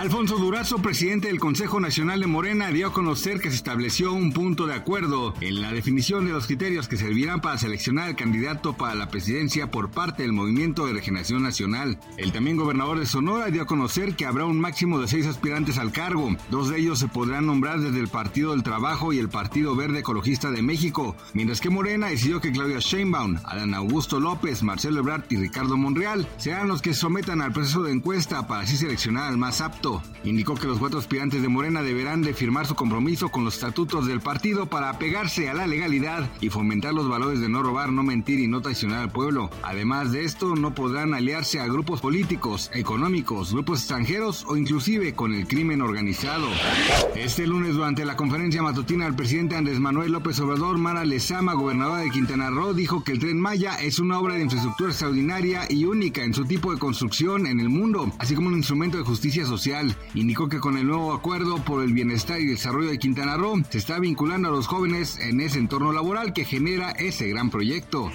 Alfonso Durazo, presidente del Consejo Nacional de Morena, dio a conocer que se estableció un punto de acuerdo en la definición de los criterios que servirán para seleccionar al candidato para la presidencia por parte del Movimiento de Regeneración Nacional. El también gobernador de Sonora dio a conocer que habrá un máximo de seis aspirantes al cargo. Dos de ellos se podrán nombrar desde el Partido del Trabajo y el Partido Verde Ecologista de México, mientras que Morena decidió que Claudia Sheinbaum, Adán Augusto López, Marcelo Ebrard y Ricardo Monreal serán los que sometan al proceso de encuesta para así seleccionar al más apto. Indicó que los cuatro aspirantes de Morena deberán de firmar su compromiso con los estatutos del partido para apegarse a la legalidad y fomentar los valores de no robar, no mentir y no traicionar al pueblo. Además de esto, no podrán aliarse a grupos políticos, económicos, grupos extranjeros o inclusive con el crimen organizado. Este lunes, durante la conferencia matutina, el presidente Andrés Manuel López Obrador, Mara Lezama, gobernadora de Quintana Roo, dijo que el tren Maya es una obra de infraestructura extraordinaria y única en su tipo de construcción en el mundo, así como un instrumento de justicia social Indicó que con el nuevo acuerdo por el bienestar y desarrollo de Quintana Roo se está vinculando a los jóvenes en ese entorno laboral que genera ese gran proyecto.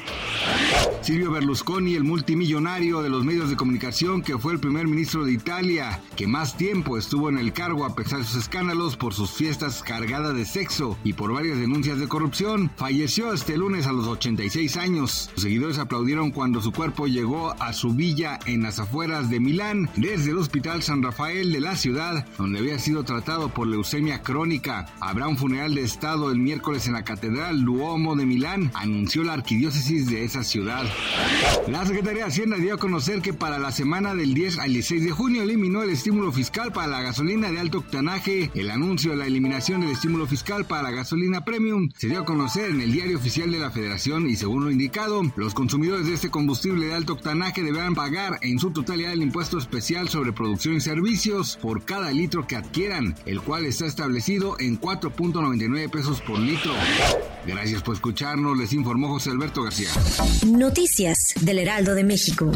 Silvio Berlusconi, el multimillonario de los medios de comunicación que fue el primer ministro de Italia, que más tiempo estuvo en el cargo a pesar de sus escándalos por sus fiestas cargadas de sexo y por varias denuncias de corrupción, falleció este lunes a los 86 años. Sus seguidores aplaudieron cuando su cuerpo llegó a su villa en las afueras de Milán desde el Hospital San Rafael de la ciudad, donde había sido tratado por leucemia crónica. Habrá un funeral de Estado el miércoles en la Catedral Duomo de Milán, anunció la arquidiócesis de esa ciudad. La Secretaría de Hacienda dio a conocer que para la semana del 10 al 16 de junio eliminó el estímulo fiscal para la gasolina de alto octanaje. El anuncio de la eliminación del estímulo fiscal para la gasolina premium se dio a conocer en el diario oficial de la Federación y según lo indicado, los consumidores de este combustible de alto octanaje deberán pagar en su totalidad el impuesto especial sobre producción y servicios por cada litro que adquieran, el cual está establecido en 4.99 pesos por litro. Gracias por escucharnos, les informó José Alberto García. Noticias del Heraldo de México.